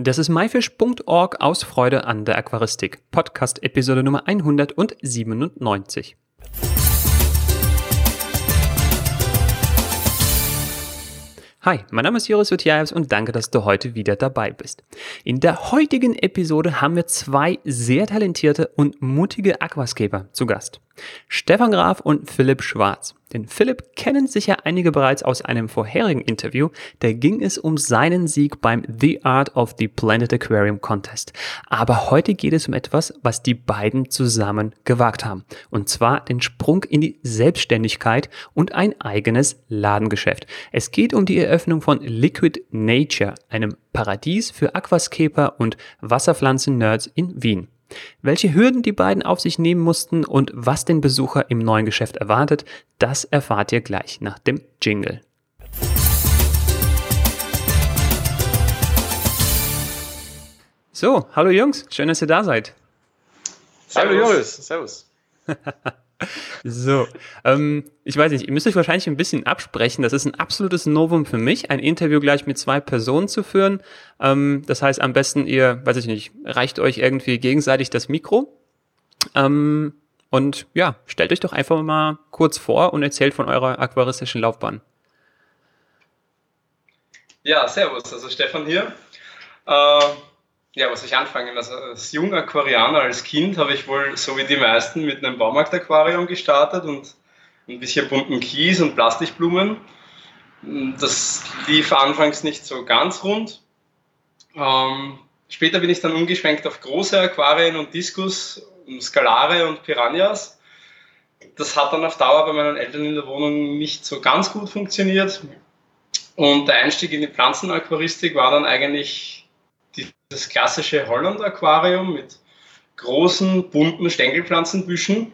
Das ist myfish.org aus Freude an der Aquaristik. Podcast Episode Nummer 197. Hi, mein Name ist Joris Utjaevs und danke, dass du heute wieder dabei bist. In der heutigen Episode haben wir zwei sehr talentierte und mutige Aquascaper zu Gast. Stefan Graf und Philipp Schwarz. Denn Philipp kennen sicher einige bereits aus einem vorherigen Interview. Da ging es um seinen Sieg beim The Art of the Planet Aquarium Contest. Aber heute geht es um etwas, was die beiden zusammen gewagt haben. Und zwar den Sprung in die Selbstständigkeit und ein eigenes Ladengeschäft. Es geht um die Eröffnung von Liquid Nature, einem Paradies für Aquascaper und Wasserpflanzen-Nerds in Wien. Welche Hürden die beiden auf sich nehmen mussten und was den Besucher im neuen Geschäft erwartet, das erfahrt ihr gleich nach dem Jingle. So, hallo Jungs, schön, dass ihr da seid. Hallo Joris, servus. So, ähm, ich weiß nicht, ihr müsst euch wahrscheinlich ein bisschen absprechen. Das ist ein absolutes Novum für mich, ein Interview gleich mit zwei Personen zu führen. Ähm, das heißt, am besten ihr, weiß ich nicht, reicht euch irgendwie gegenseitig das Mikro. Ähm, und ja, stellt euch doch einfach mal kurz vor und erzählt von eurer aquaristischen Laufbahn. Ja, servus, also Stefan hier. Äh ja, was ich anfangen? Also als junger Aquarianer, als Kind habe ich wohl, so wie die meisten, mit einem Baumarktaquarium gestartet und ein bisschen bunten Kies und Plastikblumen. Das lief anfangs nicht so ganz rund. Ähm, später bin ich dann umgeschwenkt auf große Aquarien und Diskus, Skalare und Piranhas. Das hat dann auf Dauer bei meinen Eltern in der Wohnung nicht so ganz gut funktioniert. Und der Einstieg in die Pflanzenaquaristik war dann eigentlich das klassische Holland-Aquarium mit großen, bunten Stängelpflanzenbüschen.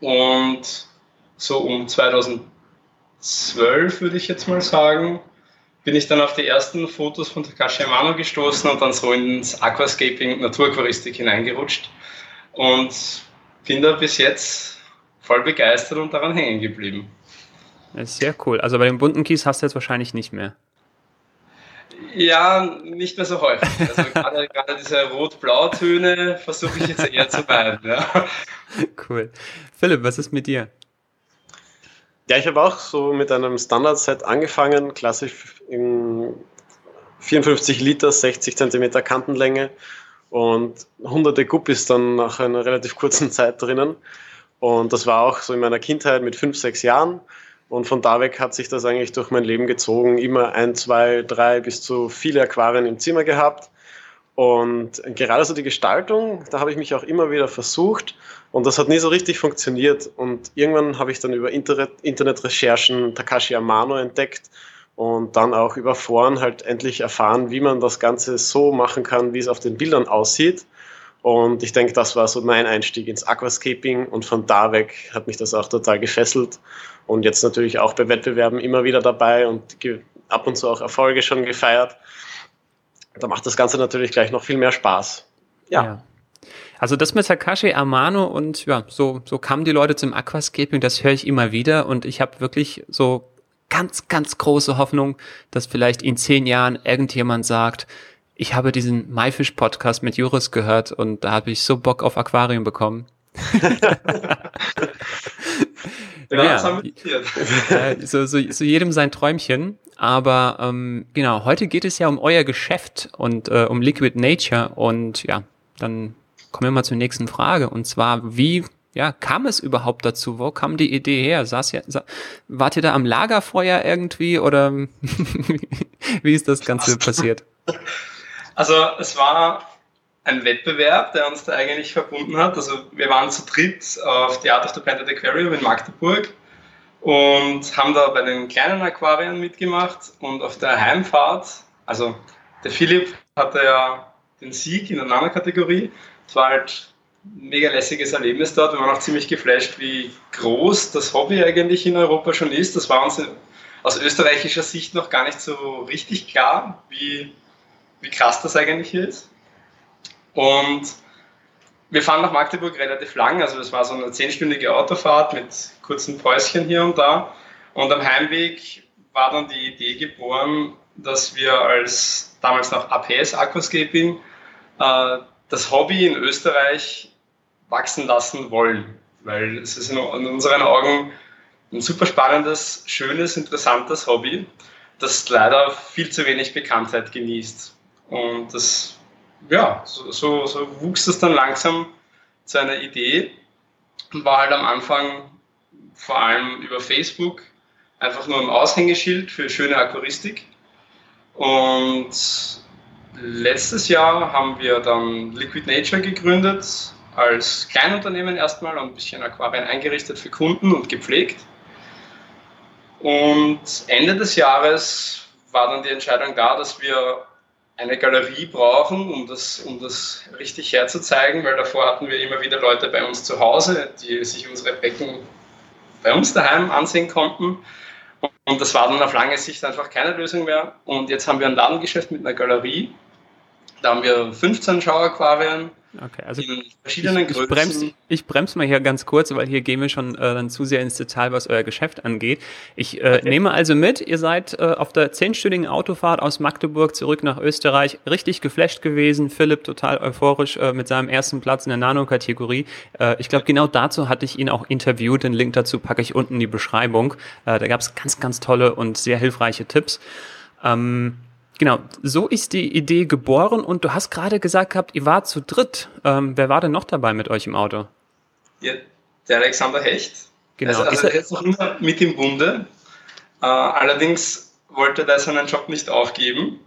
Und so um 2012 würde ich jetzt mal sagen, bin ich dann auf die ersten Fotos von Takashi Amano gestoßen und dann so ins Aquascaping, Naturaquaristik hineingerutscht und bin da bis jetzt voll begeistert und daran hängen geblieben. sehr cool. Also bei den bunten Kies hast du jetzt wahrscheinlich nicht mehr. Ja, nicht mehr so häufig. Also gerade, gerade diese Rot-Blau-Töne versuche ich jetzt eher zu meiden. Ja. Cool. Philipp, was ist mit dir? Ja, ich habe auch so mit einem Standard-Set angefangen, klassisch in 54 Liter, 60 Zentimeter Kantenlänge und hunderte Guppies dann nach einer relativ kurzen Zeit drinnen. Und das war auch so in meiner Kindheit mit fünf, sechs Jahren. Und von da weg hat sich das eigentlich durch mein Leben gezogen. Immer ein, zwei, drei bis zu viele Aquarien im Zimmer gehabt. Und gerade so die Gestaltung, da habe ich mich auch immer wieder versucht und das hat nie so richtig funktioniert. Und irgendwann habe ich dann über Internet, Internetrecherchen Takashi Amano entdeckt und dann auch über Foren halt endlich erfahren, wie man das Ganze so machen kann, wie es auf den Bildern aussieht. Und ich denke, das war so mein Einstieg ins Aquascaping und von da weg hat mich das auch total gefesselt und jetzt natürlich auch bei Wettbewerben immer wieder dabei und ab und zu auch Erfolge schon gefeiert. Da macht das Ganze natürlich gleich noch viel mehr Spaß. Ja. ja. Also das mit Takashi Amano und ja, so, so kamen die Leute zum Aquascaping, das höre ich immer wieder und ich habe wirklich so ganz, ganz große Hoffnung, dass vielleicht in zehn Jahren irgendjemand sagt, ich habe diesen MyFish-Podcast mit Juris gehört und da habe ich so Bock auf Aquarium bekommen. ja, ja. so, so, so jedem sein Träumchen. Aber ähm, genau, heute geht es ja um euer Geschäft und äh, um Liquid Nature. Und ja, dann kommen wir mal zur nächsten Frage. Und zwar, wie ja, kam es überhaupt dazu? Wo kam die Idee her? Saß ja, sa wart ihr da am Lagerfeuer irgendwie oder wie ist das Ganze passiert? Also es war ein Wettbewerb, der uns da eigentlich verbunden hat. Also wir waren zu dritt auf The Art of the Planted Aquarium in Magdeburg und haben da bei den kleinen Aquarien mitgemacht und auf der Heimfahrt, also der Philipp hatte ja den Sieg in der Nano-Kategorie. Es war halt ein mega lässiges Erlebnis dort. Wir waren auch ziemlich geflasht, wie groß das Hobby eigentlich in Europa schon ist. Das war uns aus österreichischer Sicht noch gar nicht so richtig klar, wie, wie krass das eigentlich ist. Und wir fahren nach Magdeburg relativ lang, also das war so eine zehnstündige Autofahrt mit kurzen Päuschen hier und da. Und am Heimweg war dann die Idee geboren, dass wir als damals noch APS Aquascaping äh, das Hobby in Österreich wachsen lassen wollen, weil es ist in, in unseren Augen ein super spannendes, schönes, interessantes Hobby, das leider viel zu wenig Bekanntheit genießt. Und das, ja, so, so, so wuchs es dann langsam zu einer Idee und war halt am Anfang vor allem über Facebook einfach nur ein Aushängeschild für schöne Aquaristik. Und letztes Jahr haben wir dann Liquid Nature gegründet, als Kleinunternehmen erstmal und ein bisschen Aquarien eingerichtet für Kunden und gepflegt. Und Ende des Jahres war dann die Entscheidung da, dass wir eine Galerie brauchen, um das, um das richtig herzuzeigen, weil davor hatten wir immer wieder Leute bei uns zu Hause, die sich unsere Becken bei uns daheim ansehen konnten. Und das war dann auf lange Sicht einfach keine Lösung mehr. Und jetzt haben wir ein Ladengeschäft mit einer Galerie. Da haben wir 15 Schauaquarien Okay, also ich, ich Bremse, ich bremse mal hier ganz kurz, weil hier gehen wir schon äh, dann zu sehr ins Detail, was euer Geschäft angeht. Ich äh, okay. nehme also mit, ihr seid äh, auf der zehnstündigen Autofahrt aus Magdeburg zurück nach Österreich richtig geflasht gewesen. Philipp total euphorisch äh, mit seinem ersten Platz in der Nano-Kategorie. Äh, ich glaube, genau dazu hatte ich ihn auch interviewt. Den Link dazu packe ich unten in die Beschreibung. Äh, da gab es ganz, ganz tolle und sehr hilfreiche Tipps. Ähm, Genau, so ist die Idee geboren und du hast gerade gesagt gehabt, ihr wart zu dritt. Ähm, wer war denn noch dabei mit euch im Auto? Ja, der Alexander Hecht. Genau. Also, also er ist noch immer mit im Bunde. Äh, allerdings wollte er seinen Job nicht aufgeben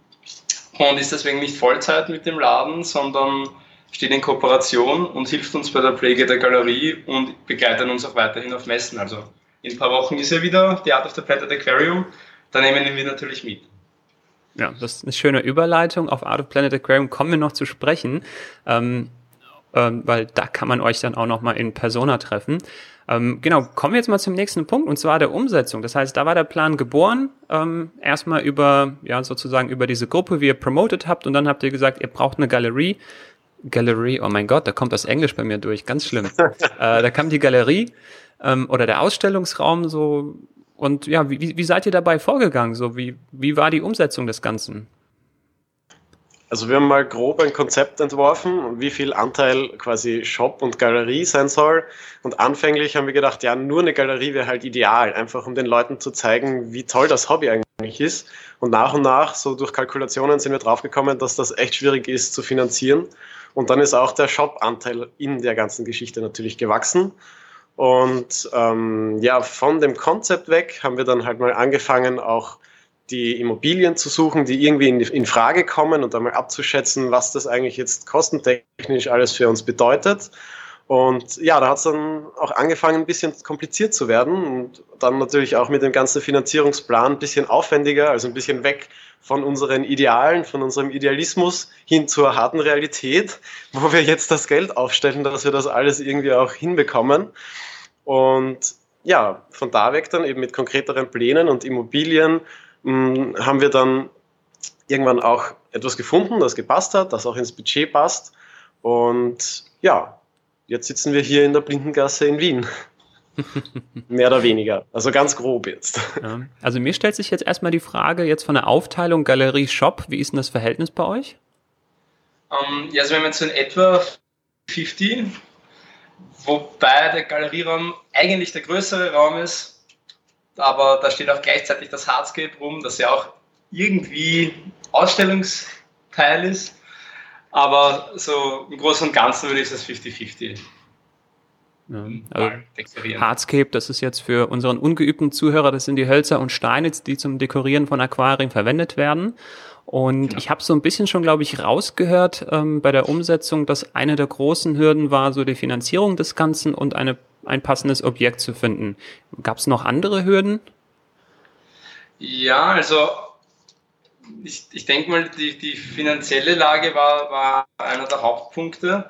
und ist deswegen nicht Vollzeit mit dem Laden, sondern steht in Kooperation und hilft uns bei der Pflege der Galerie und begleitet uns auch weiterhin auf Messen. Also in ein paar Wochen ist er wieder, The Art of the Planet Aquarium. Da nehmen wir natürlich mit. Ja, das ist eine schöne Überleitung. Auf Art of Planet Aquarium kommen wir noch zu sprechen, ähm, ähm, weil da kann man euch dann auch noch mal in Persona treffen. Ähm, genau, kommen wir jetzt mal zum nächsten Punkt und zwar der Umsetzung. Das heißt, da war der Plan geboren, ähm, erstmal über, ja, sozusagen über diese Gruppe, wie ihr promoted habt und dann habt ihr gesagt, ihr braucht eine Galerie. Galerie, oh mein Gott, da kommt das Englisch bei mir durch, ganz schlimm. äh, da kam die Galerie ähm, oder der Ausstellungsraum so und ja, wie, wie seid ihr dabei vorgegangen? So, wie, wie war die Umsetzung des Ganzen? Also wir haben mal grob ein Konzept entworfen, wie viel Anteil quasi Shop und Galerie sein soll. Und anfänglich haben wir gedacht, ja, nur eine Galerie wäre halt ideal, einfach um den Leuten zu zeigen, wie toll das Hobby eigentlich ist. Und nach und nach, so durch Kalkulationen, sind wir draufgekommen, dass das echt schwierig ist zu finanzieren. Und dann ist auch der Shop-Anteil in der ganzen Geschichte natürlich gewachsen. Und ähm, ja, von dem Konzept weg haben wir dann halt mal angefangen, auch die Immobilien zu suchen, die irgendwie in, in Frage kommen und einmal abzuschätzen, was das eigentlich jetzt kostentechnisch alles für uns bedeutet. Und ja, da hat es dann auch angefangen, ein bisschen kompliziert zu werden und dann natürlich auch mit dem ganzen Finanzierungsplan ein bisschen aufwendiger, also ein bisschen weg von unseren Idealen, von unserem Idealismus hin zur harten Realität, wo wir jetzt das Geld aufstellen, dass wir das alles irgendwie auch hinbekommen. Und ja, von da weg dann eben mit konkreteren Plänen und Immobilien mh, hm, haben wir dann irgendwann auch etwas gefunden, das gepasst hat, das auch ins Budget passt. Und ja, jetzt sitzen wir hier in der Blindengasse in Wien. Mehr oder weniger. Also ganz grob jetzt. Ja. Also mir stellt sich jetzt erstmal die Frage, jetzt von der Aufteilung Galerie-Shop, wie ist denn das Verhältnis bei euch? Um, ähm, ja, also wir haben jetzt so in etwa 50, wobei der Galerieraum eigentlich der größere Raum ist, aber da steht auch gleichzeitig das Hardscape rum, das ja auch irgendwie Ausstellungsteil ist. Aber so im Großen und Ganzen würde ich das 50-50 ja, also Hardscape, das ist jetzt für unseren ungeübten Zuhörer, das sind die Hölzer und Steine, die zum Dekorieren von Aquarien verwendet werden. Und ja. ich habe so ein bisschen schon, glaube ich, rausgehört ähm, bei der Umsetzung, dass eine der großen Hürden war so die Finanzierung des Ganzen und eine, ein passendes Objekt zu finden. Gab es noch andere Hürden? Ja, also ich, ich denke mal, die, die finanzielle Lage war, war einer der Hauptpunkte,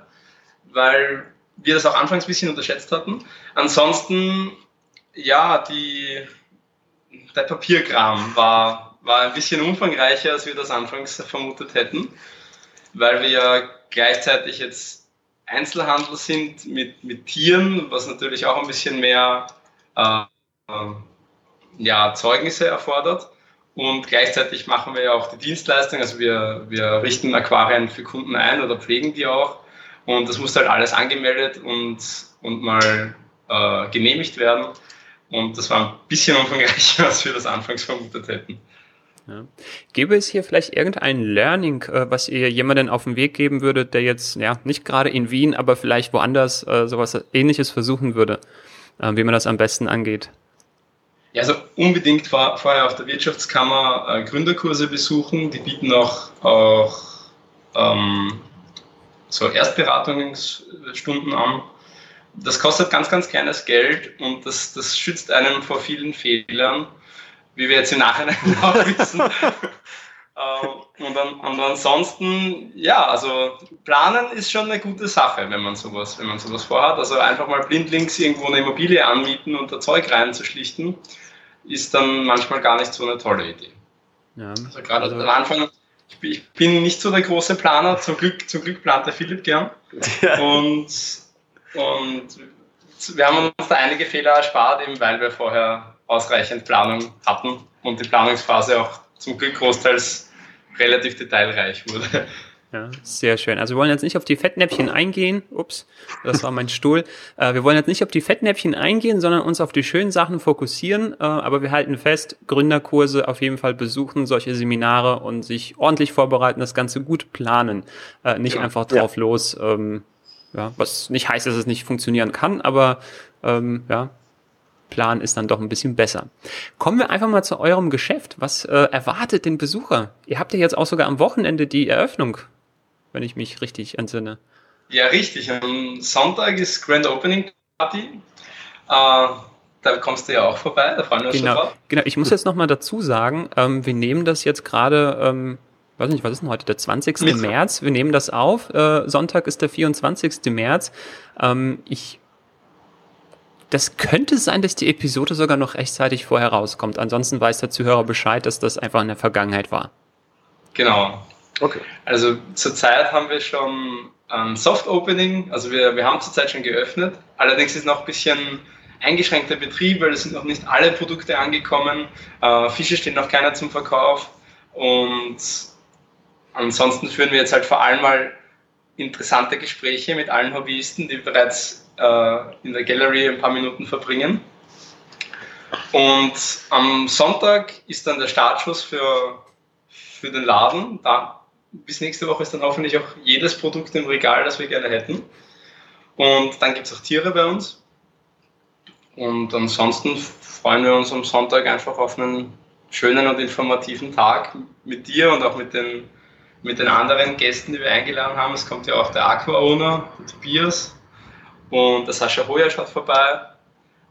weil wir das auch anfangs ein bisschen unterschätzt hatten. Ansonsten, ja, die, der Papierkram war, war ein bisschen umfangreicher, als wir das anfangs vermutet hätten, weil wir ja gleichzeitig jetzt Einzelhandel sind mit, mit Tieren, was natürlich auch ein bisschen mehr äh, ja, Zeugnisse erfordert. Und gleichzeitig machen wir ja auch die Dienstleistung, also wir, wir richten Aquarien für Kunden ein oder pflegen die auch. Und das muss halt alles angemeldet und, und mal äh, genehmigt werden. Und das war ein bisschen umfangreicher, als wir das anfangs vermutet hätten. Ja. Gäbe es hier vielleicht irgendein Learning, äh, was ihr jemanden auf den Weg geben würdet, der jetzt, ja, nicht gerade in Wien, aber vielleicht woanders äh, sowas ähnliches versuchen würde, äh, wie man das am besten angeht? Ja, also unbedingt vor, vorher auf der Wirtschaftskammer äh, Gründerkurse besuchen. Die bieten auch, auch ähm, so Erstberatungsstunden an. Das kostet ganz, ganz kleines Geld und das, das schützt einen vor vielen Fehlern wie wir jetzt im Nachhinein auch wissen. Ähm, und, dann, und ansonsten, ja, also planen ist schon eine gute Sache, wenn man sowas, wenn man sowas vorhat. Also einfach mal blindlings irgendwo eine Immobilie anmieten und da Zeug reinzuschlichten, ist dann manchmal gar nicht so eine tolle Idee. Ja, also gerade also am Anfang, ich bin, ich bin nicht so der große Planer, zum Glück, zum Glück plant der Philipp gern. Und, und wir haben uns da einige Fehler erspart, eben weil wir vorher ausreichend Planung hatten und die Planungsphase auch zum Glück großteils relativ detailreich wurde. Ja, sehr schön. Also wir wollen jetzt nicht auf die Fettnäpfchen eingehen. Ups, das war mein Stuhl. Äh, wir wollen jetzt nicht auf die Fettnäpfchen eingehen, sondern uns auf die schönen Sachen fokussieren. Äh, aber wir halten fest, Gründerkurse auf jeden Fall besuchen, solche Seminare und sich ordentlich vorbereiten, das Ganze gut planen. Äh, nicht ja. einfach drauf ja. los. Ähm, ja, was nicht heißt, dass es nicht funktionieren kann, aber ähm, ja, Plan ist dann doch ein bisschen besser. Kommen wir einfach mal zu eurem Geschäft. Was äh, erwartet den Besucher? Ihr habt ja jetzt auch sogar am Wochenende die Eröffnung, wenn ich mich richtig entsinne. Ja, richtig. Am Sonntag ist Grand Opening Party. Äh, da kommst du ja auch vorbei, da freuen wir uns genau, schon drauf. Genau, ich muss jetzt nochmal dazu sagen, ähm, wir nehmen das jetzt gerade, ähm, weiß nicht, was ist denn heute, der 20. Mittwoch. März, wir nehmen das auf, äh, Sonntag ist der 24. März. Ähm, ich das könnte sein, dass die Episode sogar noch rechtzeitig vorher rauskommt. Ansonsten weiß der Zuhörer Bescheid, dass das einfach in der Vergangenheit war. Genau. Okay. Also zurzeit haben wir schon ein Soft Opening, also wir, wir haben zurzeit schon geöffnet. Allerdings ist noch ein bisschen eingeschränkter Betrieb, weil es sind noch nicht alle Produkte angekommen. Äh, Fische stehen noch keiner zum Verkauf. Und ansonsten führen wir jetzt halt vor allem mal interessante Gespräche mit allen Hobbyisten, die bereits äh, in der Gallery ein paar Minuten verbringen. Und am Sonntag ist dann der Startschuss für, für den Laden. Da, bis nächste Woche ist dann hoffentlich auch jedes Produkt im Regal, das wir gerne hätten. Und dann gibt es auch Tiere bei uns. Und ansonsten freuen wir uns am Sonntag einfach auf einen schönen und informativen Tag mit dir und auch mit den, mit den anderen Gästen, die wir eingeladen haben. Es kommt ja auch der Aqua-Owner, Tobias, und der Sascha Hoyer schaut vorbei.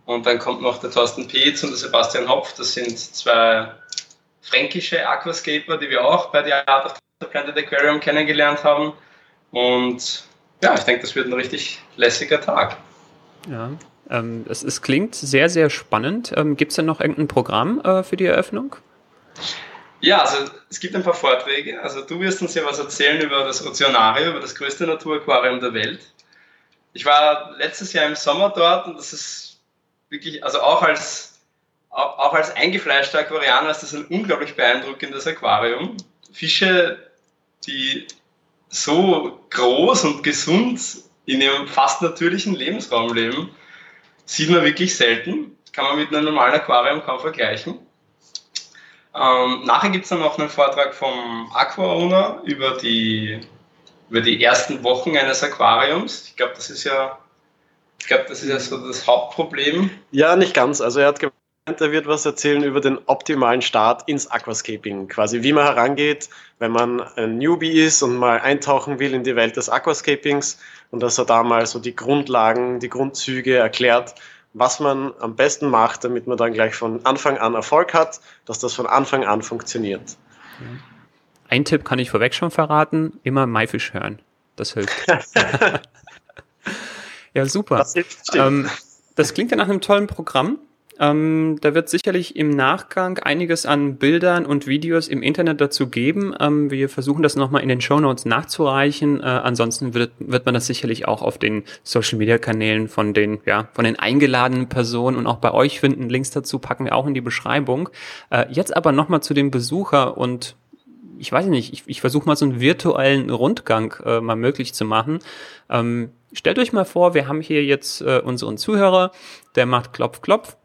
Und dann kommt noch der Thorsten Pietz und der Sebastian Hopf. Das sind zwei fränkische Aquascaper, die wir auch bei der Art of the Planted Aquarium kennengelernt haben. Und ja, ich denke, das wird ein richtig lässiger Tag. Ja, ähm, es, es, klingt sehr, sehr spannend. Ähm, Gibt es denn noch irgendein Programm äh, für die Eröffnung? Ja, also es gibt ein paar Vorträge. Also du wirst uns ja was erzählen über das Ozeanario, über das größte Naturaquarium der Welt. Ich war letztes Jahr im Sommer dort und das ist wirklich, also auch als, auch als eingefleischter Aquarianer ist das ein unglaublich beeindruckendes Aquarium. Fische, die so groß und gesund in ihrem fast natürlichen Lebensraum leben, sieht man wirklich selten. Kann man mit einem normalen Aquarium kaum vergleichen. Ähm, nachher gibt es dann noch einen Vortrag vom Aqua-Owner über die über die ersten Wochen eines Aquariums. Ich glaube, das ist ja, ich glaube, das ist ja so das Hauptproblem. Ja, nicht ganz. Also er hat gemeint, er wird was erzählen über den optimalen Start ins Aquascaping. Quasi wie man herangeht, wenn man ein Newbie ist und mal eintauchen will in die Welt des Aquascapings und dass er da mal so die Grundlagen, die Grundzüge erklärt, was man am besten macht, damit man dann gleich von Anfang an Erfolg hat, dass das von Anfang an funktioniert. Mhm. Ein Tipp kann ich vorweg schon verraten, immer Maifisch hören. Das hilft. ja, super. Das, ähm, das klingt ja nach einem tollen Programm. Ähm, da wird sicherlich im Nachgang einiges an Bildern und Videos im Internet dazu geben. Ähm, wir versuchen das nochmal in den Show Notes nachzureichen. Äh, ansonsten wird, wird man das sicherlich auch auf den Social Media Kanälen von den, ja, von den eingeladenen Personen und auch bei euch finden. Links dazu packen wir auch in die Beschreibung. Äh, jetzt aber nochmal zu dem Besucher und ich weiß nicht, ich, ich versuche mal so einen virtuellen Rundgang äh, mal möglich zu machen. Ähm, stellt euch mal vor, wir haben hier jetzt äh, unseren Zuhörer, der macht Klopf, Klopf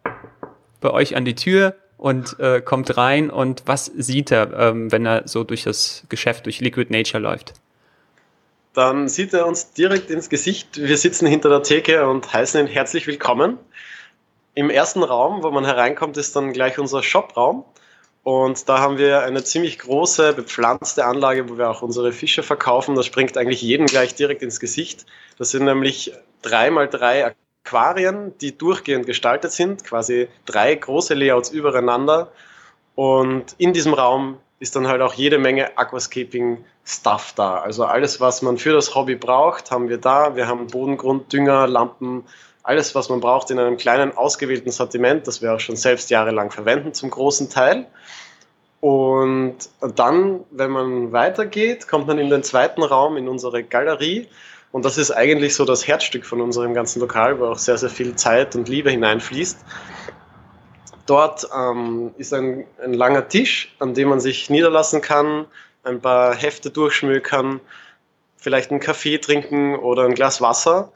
bei euch an die Tür und äh, kommt rein und was sieht er, ähm, wenn er so durch das Geschäft, durch Liquid Nature läuft? Dann sieht er uns direkt ins Gesicht. Wir sitzen hinter der Theke und heißen ihn herzlich willkommen. Im ersten Raum, wo man hereinkommt, ist dann gleich unser Shopraum. Und da haben wir eine ziemlich große, bepflanzte Anlage, wo wir auch unsere Fische verkaufen. Das springt eigentlich jedem gleich direkt ins Gesicht. Das sind nämlich drei mal drei Aquarien, die durchgehend gestaltet sind, quasi drei große Layouts übereinander. Und in diesem Raum ist dann halt auch jede Menge Aquascaping-Stuff da. Also alles, was man für das Hobby braucht, haben wir da. Wir haben Bodengrund, Dünger, Lampen, alles, was man braucht in einem kleinen ausgewählten Sortiment, das wir auch schon selbst jahrelang verwenden zum großen Teil. Und dann, wenn man weitergeht, kommt man in den zweiten Raum, in unsere Galerie. Und das ist eigentlich so das Herzstück von unserem ganzen Lokal, wo auch sehr, sehr viel Zeit und Liebe hineinfließt. Dort ähm, ist ein, ein langer Tisch, an dem man sich niederlassen kann, ein paar Hefte durchschmökern, vielleicht einen Kaffee trinken oder ein Glas Wasser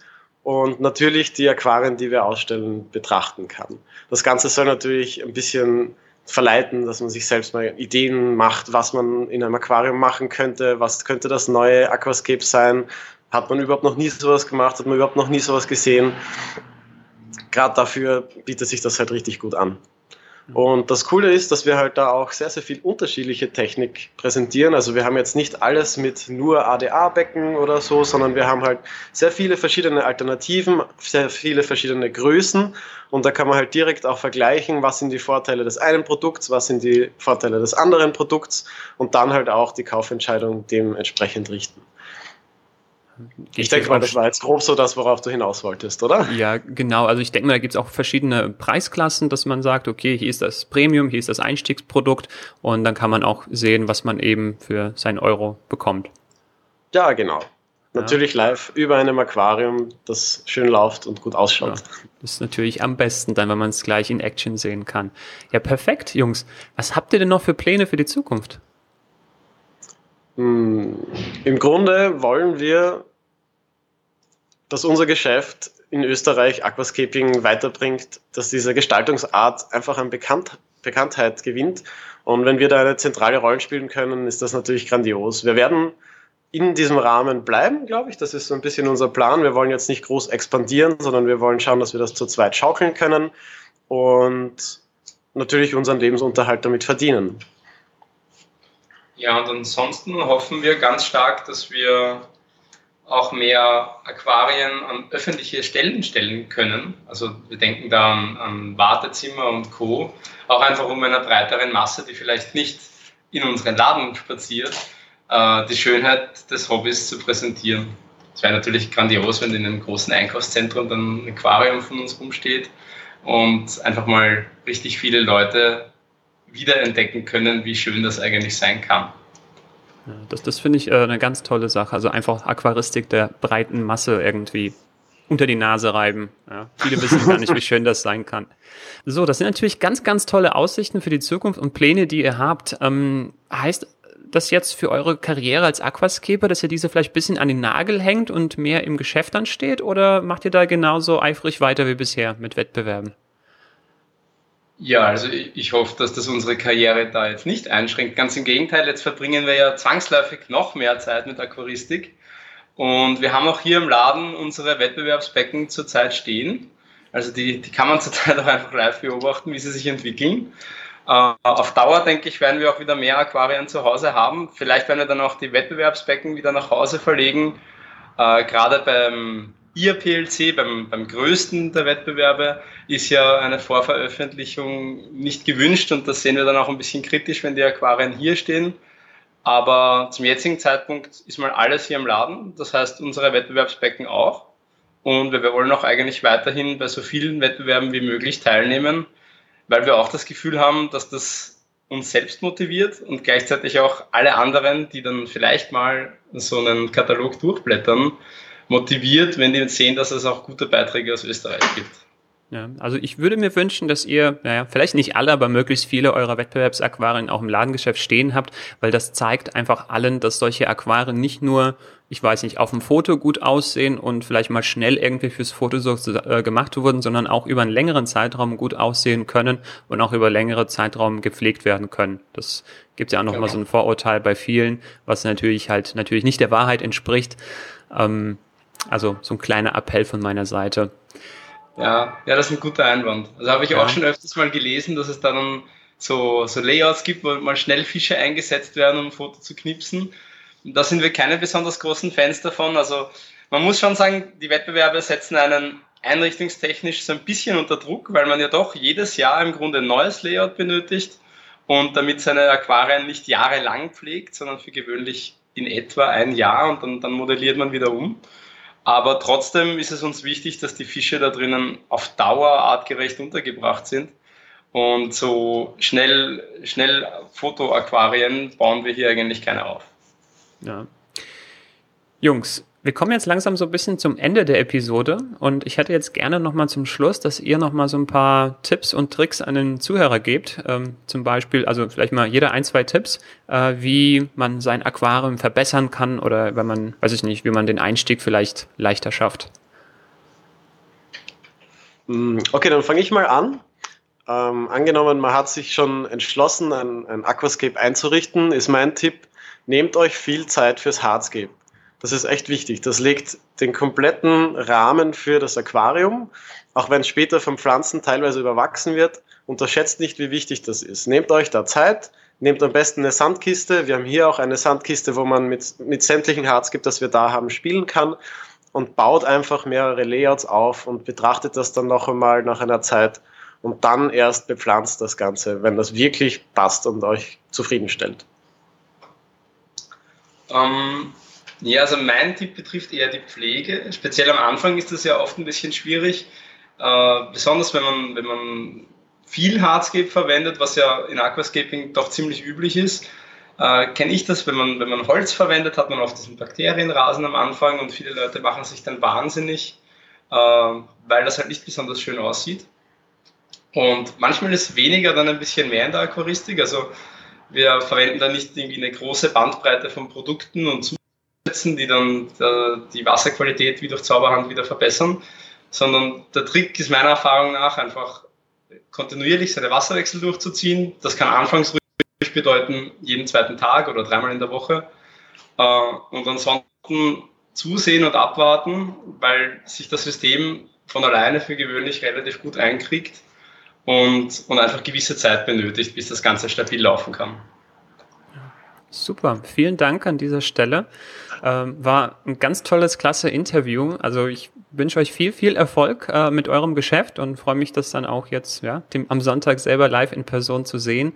und natürlich die Aquarien, die wir ausstellen, betrachten kann. Das Ganze soll natürlich ein bisschen verleiten, dass man sich selbst mal Ideen macht, was man in einem Aquarium machen könnte, was könnte das neue Aquascape sein, hat man überhaupt noch nie sowas gemacht, hat man überhaupt noch nie sowas gesehen. Gerade dafür bietet sich das halt richtig gut an. Und das Coole ist, dass wir halt da auch sehr, sehr viel unterschiedliche Technik präsentieren. Also wir haben jetzt nicht alles mit nur ADA-Becken oder so, sondern wir haben halt sehr viele verschiedene Alternativen, sehr viele verschiedene Größen. Und da kann man halt direkt auch vergleichen, was sind die Vorteile des einen Produkts, was sind die Vorteile des anderen Produkts und dann halt auch die Kaufentscheidung dementsprechend richten. Ich denke mal, das war jetzt grob so das, worauf du hinaus wolltest, oder? Ja, genau. Also ich denke mal, da gibt es auch verschiedene Preisklassen, dass man sagt, okay, hier ist das Premium, hier ist das Einstiegsprodukt und dann kann man auch sehen, was man eben für seinen Euro bekommt. Ja, genau. Ja. Natürlich live über einem Aquarium, das schön läuft und gut ausschaut. Ja, das ist natürlich am besten dann, wenn man es gleich in Action sehen kann. Ja, perfekt, Jungs. Was habt ihr denn noch für Pläne für die Zukunft? Hm, Im Grunde wollen wir, dass unser Geschäft in Österreich Aquascaping weiterbringt, dass diese Gestaltungsart einfach an Bekannt Bekanntheit gewinnt. Und wenn wir da eine zentrale Rolle spielen können, ist das natürlich grandios. Wir werden in diesem Rahmen bleiben, glaube ich. Das ist so ein bisschen unser Plan. Wir wollen jetzt nicht groß expandieren, sondern wir wollen schauen, dass wir das zu zweit schaukeln können und natürlich unseren Lebensunterhalt damit verdienen. Ja, und ansonsten hoffen wir ganz stark, dass wir auch mehr Aquarien an öffentliche Stellen stellen können. Also wir denken da an, an Wartezimmer und Co. Auch einfach um einer breiteren Masse, die vielleicht nicht in unseren Laden spaziert, äh, die Schönheit des Hobbys zu präsentieren. Es wäre natürlich grandios, wenn in einem großen Einkaufszentrum dann ein Aquarium von uns rumsteht und einfach mal richtig viele Leute wiederentdecken können, wie schön das eigentlich sein kann. Das das finde ich äh, eine ganz tolle Sache. Also einfach Aquaristik der breiten Masse irgendwie unter die Nase reiben. Ja, viele wissen gar nicht, wie schön das sein kann. So, das sind natürlich ganz, ganz tolle Aussichten für die Zukunft und Pläne, die ihr habt. Ähm, heißt das jetzt für eure Karriere als Aquascaper, dass ihr diese vielleicht ein bisschen an den Nagel hängt und mehr im Geschäft dann steht? Oder macht ihr da genauso eifrig weiter wie bisher mit Wettbewerben? Ja, also ich hoffe, dass das unsere Karriere da jetzt nicht einschränkt. Ganz im Gegenteil, jetzt verbringen wir ja zwangsläufig noch mehr Zeit mit Aquaristik. Und wir haben auch hier im Laden unsere Wettbewerbsbecken zurzeit stehen. Also die, die kann man zurzeit auch einfach live beobachten, wie sie sich entwickeln. Uh, auf Dauer, denke ich, werden wir auch wieder mehr Aquarien zu Hause haben. Vielleicht werden wir dann auch die Wettbewerbsbecken wieder nach Hause verlegen. Uh, Gerade beim IAPLC, beim, beim größten der Wettbewerbe, ist ja eine Vorveröffentlichung nicht gewünscht und das sehen wir dann auch ein bisschen kritisch, wenn die Aquarien hier stehen. Aber zum jetzigen Zeitpunkt ist mal alles hier im Laden, das heißt unsere Wettbewerbsbecken auch. Und wir wollen auch eigentlich weiterhin bei so vielen Wettbewerben wie möglich teilnehmen, weil wir auch das Gefühl haben, dass das uns selbst motiviert und gleichzeitig auch alle anderen, die dann vielleicht mal so einen Katalog durchblättern, motiviert, wenn die sehen, dass es auch gute Beiträge aus Österreich gibt. Ja, also ich würde mir wünschen, dass ihr, naja, vielleicht nicht alle, aber möglichst viele eurer Wettbewerbsaquarien auch im Ladengeschäft stehen habt, weil das zeigt einfach allen, dass solche Aquarien nicht nur, ich weiß nicht, auf dem Foto gut aussehen und vielleicht mal schnell irgendwie fürs Foto so äh, gemacht wurden, sondern auch über einen längeren Zeitraum gut aussehen können und auch über längere Zeitraum gepflegt werden können. Das gibt ja auch noch genau. mal so ein Vorurteil bei vielen, was natürlich halt natürlich nicht der Wahrheit entspricht. Ähm, also so ein kleiner Appell von meiner Seite. Ja, ja, das ist ein guter Einwand. Also habe ich ja. auch schon öfters mal gelesen, dass es dann so, so Layouts gibt, wo mal schnell Fische eingesetzt werden, um ein Foto zu knipsen. Und da sind wir keine besonders großen Fans davon. Also man muss schon sagen, die Wettbewerbe setzen einen einrichtungstechnisch so ein bisschen unter Druck, weil man ja doch jedes Jahr im Grunde ein neues Layout benötigt und damit seine Aquarien nicht jahrelang pflegt, sondern für gewöhnlich in etwa ein Jahr und dann, dann modelliert man wieder um. Aber trotzdem ist es uns wichtig, dass die Fische da drinnen auf Dauer artgerecht untergebracht sind. Und so schnell, schnell Fotoaquarien bauen wir hier eigentlich keine auf. Ja. Jungs, wir kommen jetzt langsam so ein bisschen zum Ende der Episode und ich hätte jetzt gerne nochmal zum Schluss, dass ihr nochmal so ein paar Tipps und Tricks an den Zuhörer gebt. Ähm, zum Beispiel, also vielleicht mal jeder ein, zwei Tipps, äh, wie man sein Aquarium verbessern kann oder wenn man, weiß ich nicht, wie man den Einstieg vielleicht leichter schafft. Mm, okay, dann fange ich mal an. Ähm, angenommen, man hat sich schon entschlossen, ein, ein Aquascape einzurichten, ist mein Tipp, nehmt euch viel Zeit fürs Hardscape. Das ist echt wichtig. Das legt den kompletten Rahmen für das Aquarium, auch wenn es später vom Pflanzen teilweise überwachsen wird. Unterschätzt nicht, wie wichtig das ist. Nehmt euch da Zeit, nehmt am besten eine Sandkiste. Wir haben hier auch eine Sandkiste, wo man mit, mit sämtlichen Hardscape, das wir da haben, spielen kann und baut einfach mehrere Layouts auf und betrachtet das dann noch einmal nach einer Zeit und dann erst bepflanzt das Ganze, wenn das wirklich passt und euch zufriedenstellt. Ähm, ja, also mein Tipp betrifft eher die Pflege. Speziell am Anfang ist das ja oft ein bisschen schwierig, äh, besonders wenn man, wenn man viel Hardscape verwendet, was ja in Aquascaping doch ziemlich üblich ist. Äh, Kenne ich das, wenn man, wenn man Holz verwendet, hat man oft diesen Bakterienrasen am Anfang und viele Leute machen sich dann wahnsinnig, äh, weil das halt nicht besonders schön aussieht. Und manchmal ist weniger dann ein bisschen mehr in der Aquaristik. Also wir verwenden da nicht irgendwie eine große Bandbreite von Produkten und setzen, die dann die Wasserqualität wie durch Zauberhand wieder verbessern, sondern der Trick ist meiner Erfahrung nach einfach kontinuierlich seine Wasserwechsel durchzuziehen. Das kann anfangs bedeuten, jeden zweiten Tag oder dreimal in der Woche. Äh, und ansonsten zusehen und abwarten, weil sich das System von alleine für gewöhnlich relativ gut einkriegt und, und einfach gewisse Zeit benötigt, bis das Ganze stabil laufen kann. Super, vielen Dank an dieser Stelle. Ähm, war ein ganz tolles, klasse Interview. Also ich wünsche euch viel, viel Erfolg äh, mit eurem Geschäft und freue mich, das dann auch jetzt ja, dem, am Sonntag selber live in Person zu sehen.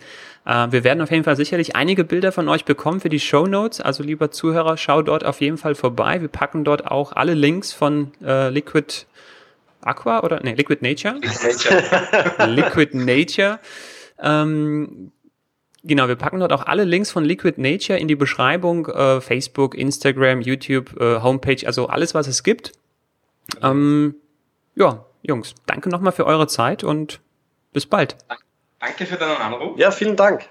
Äh, wir werden auf jeden Fall sicherlich einige Bilder von euch bekommen für die Show Notes. Also lieber Zuhörer, schau dort auf jeden Fall vorbei. Wir packen dort auch alle Links von äh, Liquid Aqua oder nee, Liquid Nature. Liquid Nature. Ähm, Genau, wir packen dort auch alle Links von Liquid Nature in die Beschreibung. Äh, Facebook, Instagram, YouTube, äh, Homepage, also alles, was es gibt. Ähm, ja, Jungs, danke nochmal für eure Zeit und bis bald. Danke für deinen Anruf. Ja, vielen Dank.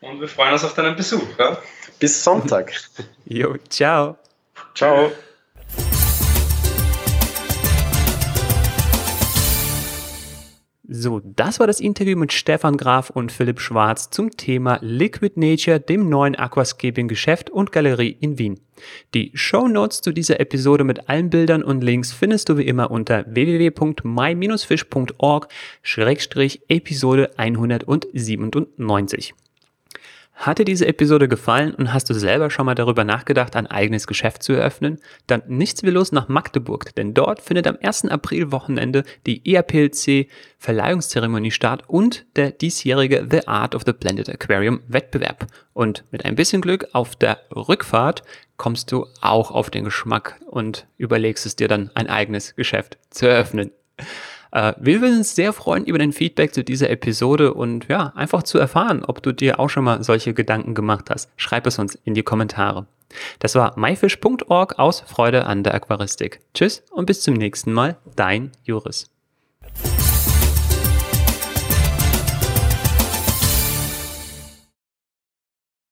Und wir freuen uns auf deinen Besuch. Ja? Bis Sonntag. jo, ciao. Ciao. So, das war das Interview mit Stefan Graf und Philipp Schwarz zum Thema Liquid Nature, dem neuen Aquascaping-Geschäft und Galerie in Wien. Die Show Notes zu dieser Episode mit allen Bildern und Links findest du wie immer unter www.my-fish.org-episode 197. Hatte diese Episode gefallen und hast du selber schon mal darüber nachgedacht, ein eigenes Geschäft zu eröffnen? Dann nichts wie los nach Magdeburg, denn dort findet am 1. April Wochenende die ERPLC Verleihungszeremonie statt und der diesjährige The Art of the Blended Aquarium Wettbewerb. Und mit ein bisschen Glück auf der Rückfahrt kommst du auch auf den Geschmack und überlegst es dir dann ein eigenes Geschäft zu eröffnen. Äh, wir würden uns sehr freuen über den Feedback zu dieser Episode und ja, einfach zu erfahren, ob du dir auch schon mal solche Gedanken gemacht hast. Schreib es uns in die Kommentare. Das war myfish.org aus Freude an der Aquaristik. Tschüss und bis zum nächsten Mal, dein Juris.